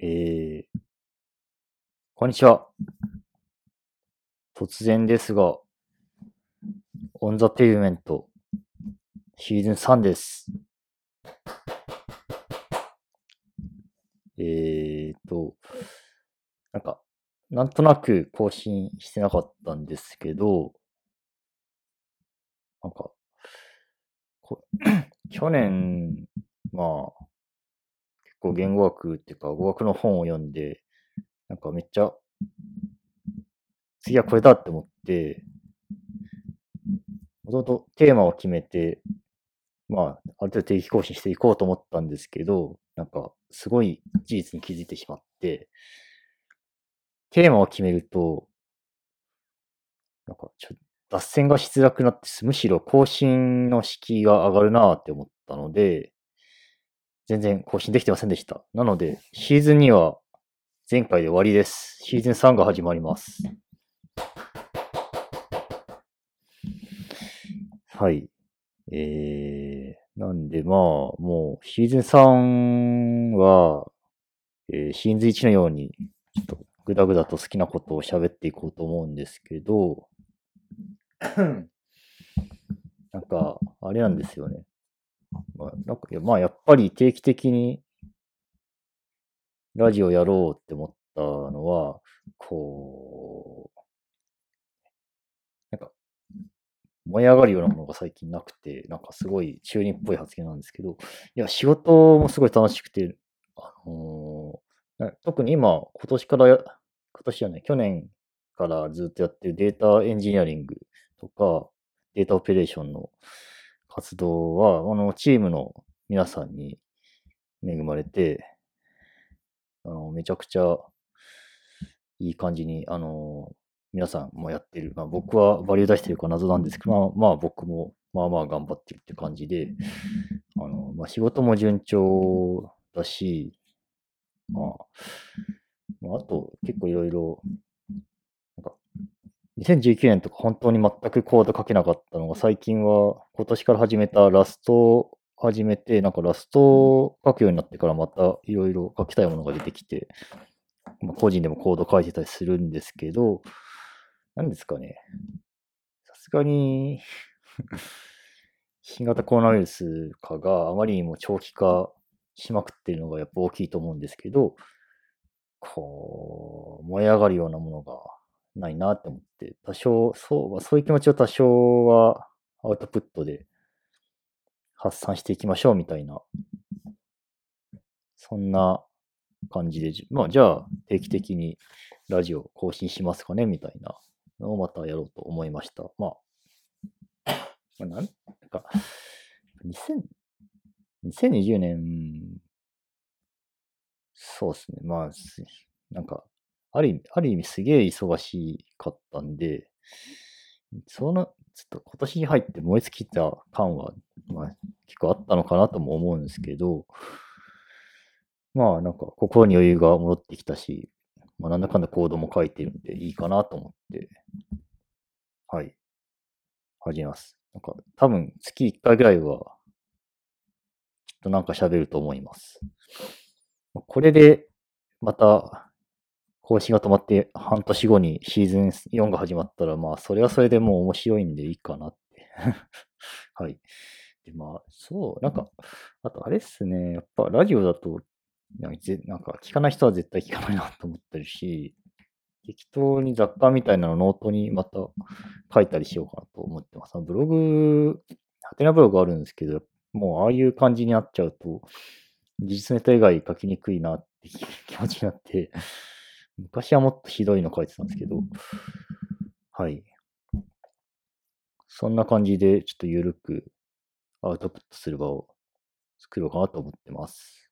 えー、こんにちは。突然ですが、オンザペイブメントシーズン3です。えーと、なんか、なんとなく更新してなかったんですけど、なんか、こ 去年、まあ、構言語学っていうか語学の本を読んで、なんかめっちゃ、次はこれだって思って、もともとテーマを決めて、まあ、ある程度定期更新していこうと思ったんですけど、なんか、すごい事実に気づいてしまって、テーマを決めると、なんかちょ、脱線がしづらくなって、むしろ更新の敷居が上がるなって思ったので、全然更新できてませんでした。なので、シーズン2は前回で終わりです。シーズン3が始まります。はい。えー、なんでまあ、もうシーズン3は、えーシーズン1のように、ちょっとぐだぐだと好きなことを喋っていこうと思うんですけど、なんか、あれなんですよね。まあ、なんかまあ、やっぱり定期的にラジオやろうって思ったのは、こう、なんか、燃え上がるようなものが最近なくて、なんかすごい中二っぽい発言なんですけど、いや、仕事もすごい楽しくて、あのー特に今、今年から、今年じゃない、去年からずっとやってるデータエンジニアリングとか、データオペレーションの活動は、あの、チームの皆さんに恵まれて、あの、めちゃくちゃいい感じに、あの、皆さんもやってる。まあ僕はバリュー出してるか謎なんですけど、まあまあ僕もまあまあ頑張ってるって感じで、あの、まあ仕事も順調だし、まあ、まあ、あと結構いろいろ、2019年とか本当に全くコード書けなかったのが、最近は今年から始めたラストを始めて、なんかラストを書くようになってからまたいろいろ書きたいものが出てきて、まあ、個人でもコード書いてたりするんですけど、何ですかね。さすがに、新型コロナウイルス化があまりにも長期化しまくってるのがやっぱ大きいと思うんですけど、こう、燃え上がるようなものがないなって思って、多少、そう、そういう気持ちを多少はアウトプットで発散していきましょうみたいな、そんな感じで、まあじゃあ定期的にラジオ更新しますかねみたいなのをまたやろうと思いました。まあ、まあ、なんなんか、2020年、そうですね。まあ、なんか、ある意味、ある意味すげえ忙しかったんで、その、ちょっと今年に入って燃え尽きた感は、まあ、結構あったのかなとも思うんですけど、まあ、なんか、心に余裕が戻ってきたし、まあ、なんだかんだコードも書いてるんでいいかなと思って、はい。始めます。なんか、多分月1回ぐらいは、きっとなんか喋ると思います。これで、また、更新が止まって半年後にシーズン4が始まったら、まあ、それはそれでもう面白いんでいいかなって。はい。で、まあ、そう、なんか、あとあれっすね、やっぱラジオだと、なんか聞かない人は絶対聞かないなと思ってるし、適当に雑貨みたいなのノートにまた書いたりしようかなと思ってます。ブログ、ハテナブログあるんですけど、もうああいう感じになっちゃうと、技術ネタ以外書きにくいなって気持ちになって、昔はもっとひどいの書いてたんですけど、はい。そんな感じで、ちょっとゆるくアウトプットする場を作ろうかなと思ってます。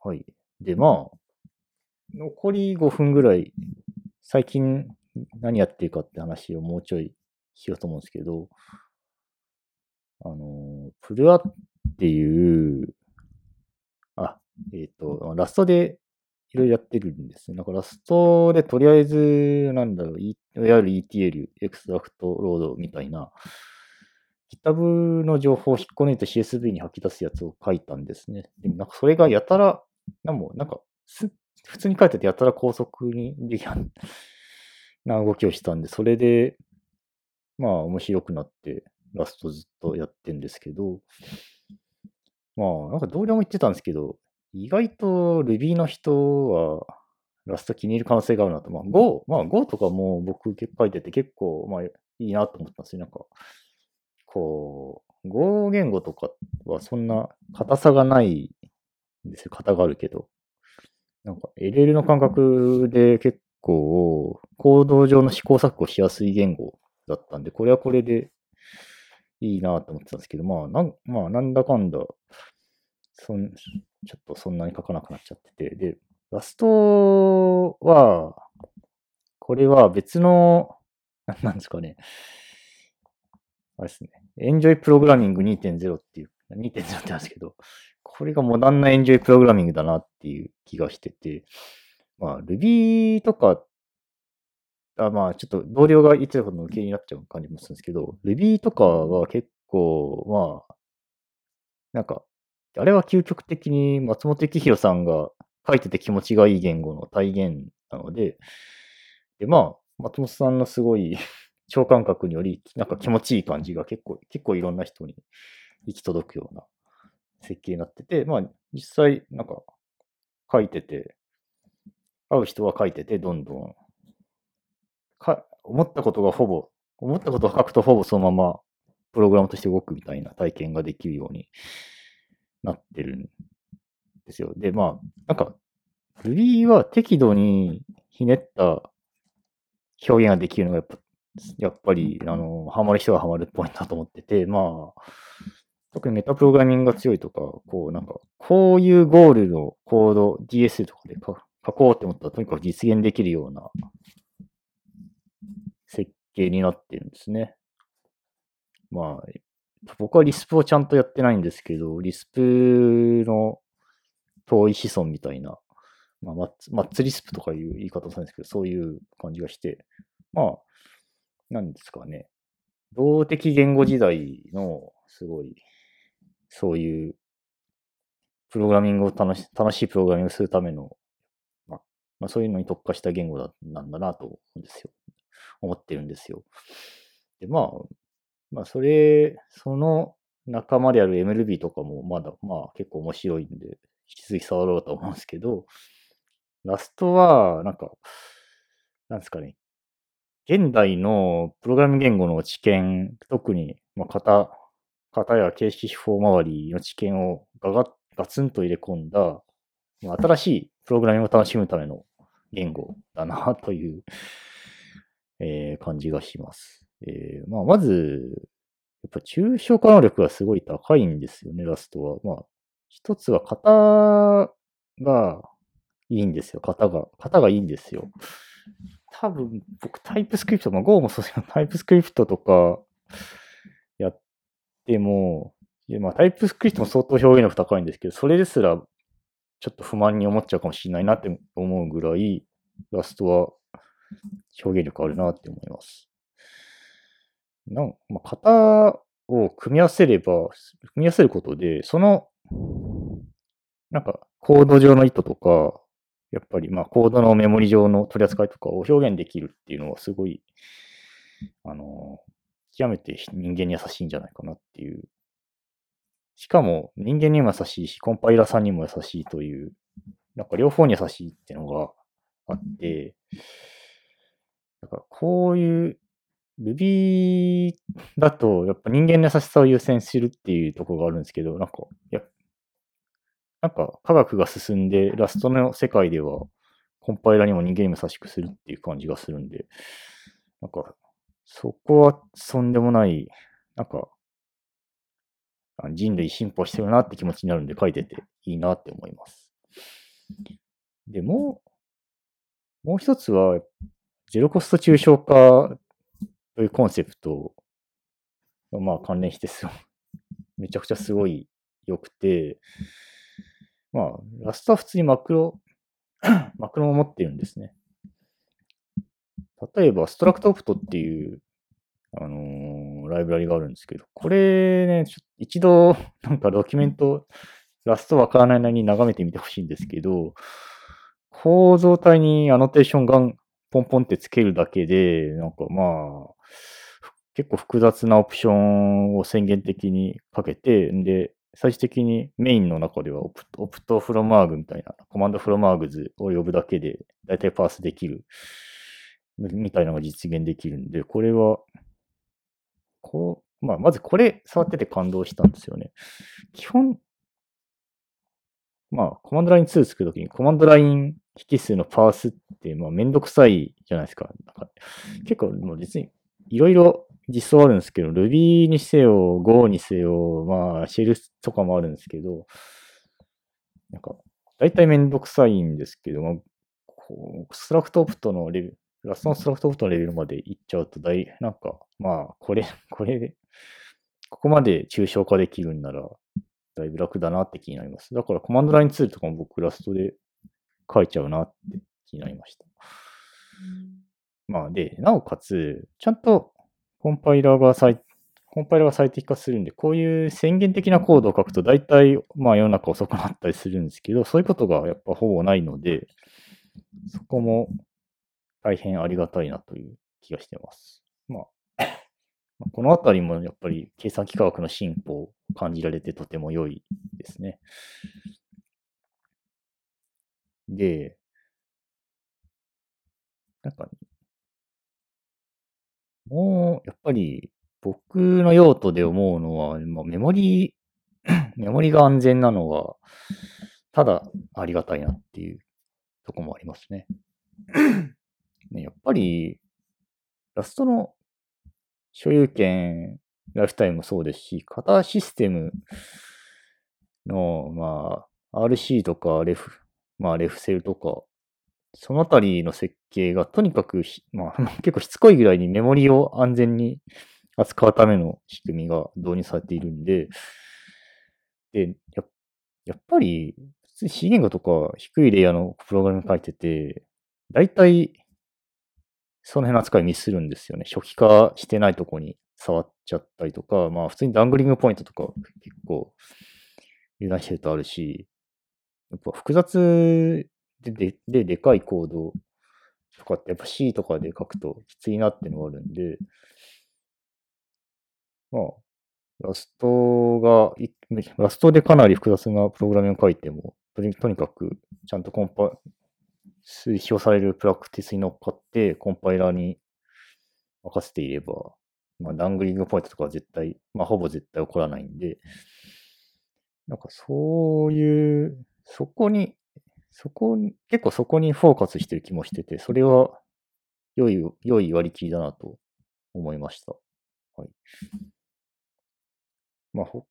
はい。で、まあ、残り5分ぐらい、最近何やってるかって話をもうちょいしようと思うんですけど、あの、プルアっていう、あ、えっ、と、 Rust でいろいろやってるんですね。なんか Rust でとりあえず、なんだろう、いわゆる ETL、 Extract Load みたいな、GitHub の情報を引っこ抜いて CSV に吐き出すやつを書いたんですね。でもなんかそれがやたらなんも、なんか、普通に書いててやたら高速にでき な動きをしたんで、それで、まあ面白くなって、ラストずっとやってんですけど、まあ、なんか同僚も言ってたんですけど、意外と Ruby の人は、ラスト気に入る可能性があるなと。まあ Go、まあ Go とかも僕結構書いてて結構、まあいいなと思ったんですよ。なんか、こう、Go 言語とかはそんな硬さがないんですよ。型があるけど。なんか LL の感覚で結構、行動上の試行錯誤しやすい言語だったんで、これはこれでいいなと思ってたんですけど、まあ、なん、まあ、なんだかんだ、そん、ちょっとそんなに書かなくなっちゃってて、で、ラストは、これは別の、なんですかね、あれですね、エンジョイプログラミング2.0っていう、2.0って言うんですけど、これがモダンなエンジョイプログラミングだなっていう気がしてて、まあ、Ruby とかあまあ、ちょっと同僚が言ってたことの受けになっちゃう感じもするんですけど、Ruby とかは結構、まあ、なんか、あれは究極的に松本幸宏さんが書いてて気持ちがいい言語の体現なので、で、まあ、松本さんのすごい 超感覚により、なんか気持ちいい感じが結構、結構いろんな人に行き届くような設計になってて、まあ、実際、なんか、書いてて、会う人は書いてて、どんどんか、思ったことがほぼ、思ったことを書くとほぼそのままプログラムとして動くみたいな体験ができるようになってるんですよ。で、まあ、なんか、Ruby は適度にひねった表現ができるのがやっぱ、やっぱり、あの、ハマる人がハマるポイントだと思ってて、まあ、特にメタプログラミングが強いとか、こう、なんか、こういうゴールのコード、DS とかで書こうって思ったら、とにかく実現できるような設計になってるんですね。まあ、僕はリスプをちゃんとやってないんですけど、リスプの遠い子孫みたいな、まあ、マッツマッツリスプとかいう言い方をするんですけど、そういう感じがして、まあ、なんですかね。動的言語時代の、すごい、そういう、プログラミングを楽し楽しいプログラミングをするための、まあ、まあ、そういうのに特化した言語だなんだなと思うんですよ。思ってるんですよ。で、まあ、まあ、それ、その仲間である MLB とかもまだ、まあ結構面白いんで、引き続き触ろうと思うんですけど、ラストは、なんか、なんですかね、現代のプログラミング言語の知見、特に、まあ、型、型や形式手法周りの知見をガガガツンと入れ込んだ、まあ、新しいプログラミングを楽しむための言語だなというえー、感じがします。えー、まあ、まず、やっぱ抽象化能力がすごい高いんですよね、ラストは。まあ、一つは型がいいんですよ、型が。型がいいんですよ。多分、僕、タイプスクリプト、まあ、Go もそうですけど、タイプスクリプトとかやっても、まあ、タイプスクリプトも相当表現力高いんですけど、それですら、ちょっと不満に思っちゃうかもしれないなって思うぐらい、ラストは表現力あるなって思います。なん、まあ、型を組み合わせれば、組み合わせることで、その、なんか、コード上の意図とか、やっぱり、まあ、コードのメモリ上の取り扱いとかを表現できるっていうのはすごい、あの、極めて人間に優しいんじゃないかなっていう。しかも、人間にも優しいし、コンパイラーさんにも優しいという、なんか両方に優しいっていうのがあって、だからこういう Ruby だと、やっぱ人間の優しさを優先するっていうところがあるんですけど、なんか、いや、なんか科学が進んで、ラストの世界では、コンパイラにも人間に優しくするっていう感じがするんで、なんか、そこはとんでもない、なんか、人類進歩してるなって気持ちになるんで書いてていいなって思います。でも、もう一つは、ゼロコスト抽象化というコンセプトがまあ関連してすごい、めちゃくちゃすごい良くて、まあ、ラストは普通にマクロ、マクロも持ってるんですね。例えば、ストラクトオプトっていう、あのー、ライブラリがあるんですけど、これね、一度、なんかドキュメントラストわからないなりに眺めてみてほしいんですけど、構造体にアノテーションがんポンポンってつけるだけで、なんかまあ、結構複雑なオプションを宣言的にかけて、んで、最終的にメインの中ではオプオプトフロマーグみたいな、コマンドフロマーグズを呼ぶだけで、だいたいパースできる、みたいなのが実現できるんで、これは、こう、まあ、まずこれ触ってて感動したんですよね。基本、まあ、コマンドライン2作るときに、コマンドライン引数のパースって、まあ、めんどくさいじゃないですか。なんか結構、もう別に、いろいろ実装あるんですけど、Ruby にせよ、Go にせよ、まあ、シェルとかもあるんですけど、なんか、大体めんどくさいんですけど、まあ、こうストラクトオプトのレベル、ラストのストラクトオプトのレベルまで行っちゃうと、大、なんか、まあ、これ、これで、ここまで抽象化できるんなら、だいぶ楽だなって気になります。だから、コマンドラインツールとかも僕、ラストで書いちゃうなって気になりました。まあ、で、なおかつ、ちゃんとコンパイラーが最、コンパイラーが最適化するんで、こういう宣言的なコードを書くと大体、まあ世の中遅くなったりするんですけど、そういうことがやっぱほぼないので、そこも大変ありがたいなという気がしてます。まあ、このあたりもやっぱり計算機科学の進歩を感じられてとても良いですね。で、なんか、もう、やっぱり、僕の用途で思うのは、まあ、メモリ、メモリが安全なのは、ただありがたいなっていうとこもありますね。ねやっぱり、ラストの所有権、ライフタイムもそうですし、型システムの、まあ、RC とかレフ、まあ、レフセルとか、そのあたりの設計がとにかく、まあ、結構しつこいぐらいにメモリを安全に扱うための仕組みが導入されているんで、で、ややっぱり、普通 C 言語とか低いレイヤーのプログラム書いてて、大体、その辺の扱いミスるんですよね。初期化してないとこに触っちゃったりとか、まあ普通にダングリングポイントとか結構油断してるとあるし、やっぱ複雑で、で、で、でかいコードとかってやっぱ C とかで書くときついなっていうのがあるんで、まあ、ラストが、ラストでかなり複雑なプログラミングを書いても、とにとにかくちゃんとコンパ、推奨されるプラクティスに乗っかってコンパイラーに任せていれば、まあ、ダングリングポイントとかは絶対、まあ、ほぼ絶対起こらないんで、なんかそういう、そこにそこに、結構そこにフォーカスしてる気もしてて、それは良い、良い割り切りだなと思いました。はい。まあ、ほ、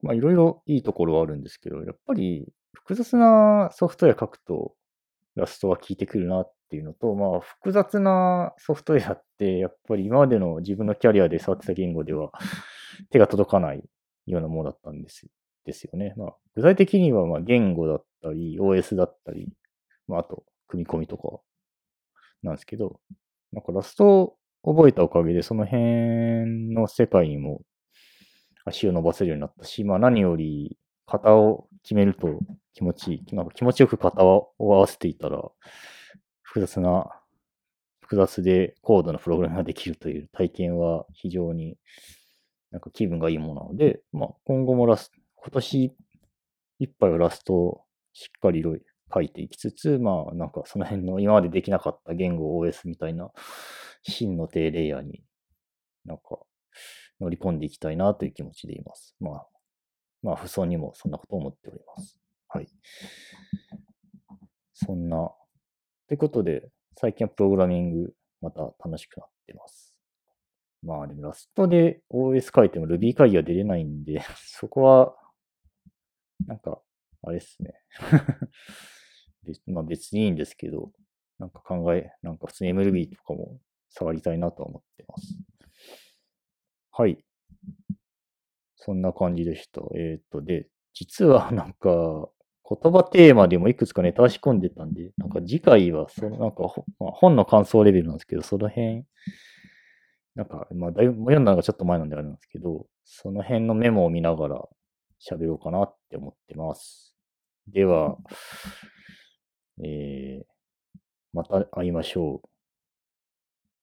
まあ、いろいろいいところはあるんですけど、やっぱり複雑なソフトウェア書くと、ラストは効いてくるなっていうのと、まあ、複雑なソフトウェアって、やっぱり今までの自分のキャリアで触ってた言語では手が届かないようなものだったんですですよね。まあ、具体的には、まあ、言語だったり、OS だったり、まあ、あと、組み込みとかなんですけど、なんかラストを覚えたおかげで、その辺の世界にも足を伸ばせるようになったし、まあ何より型を決めると気持ちいい。なんか気持ちよく型を合わせていたら、複雑な、複雑で高度なプログラムができるという体験は非常になんか気分がいいものなので、まあ今後もラスト今年いっぱいはラストをしっかり書いていきつつ、まあなんかその辺の今までできなかった言語 OS みたいな真の低レイヤーになんか乗り込んでいきたいなという気持ちでいます。まあ、まあ不損にもそんなことを思っております。はい。そんな、ということで、最近はプログラミングまた楽しくなってます。まあでもラストで OS 書いても Ruby 会議は出れないんで、そこはなんか、あれっすね。まあ別にいいんですけど、なんか考え、なんか普通に MLB とかも触りたいなと思ってます。はい。そんな感じでした。えっ、ー、と、で、実は なんか、言葉テーマでもいくつかネタ仕込んでたんで、なんか次回は、そのなんか、まあ、本の感想レベルなんですけど、その辺、なんか、まあ、だいぶ読んだのがちょっと前なんであれなんですけど、その辺のメモを見ながら喋ろうかなって思ってます。では、えー、また会いましょう。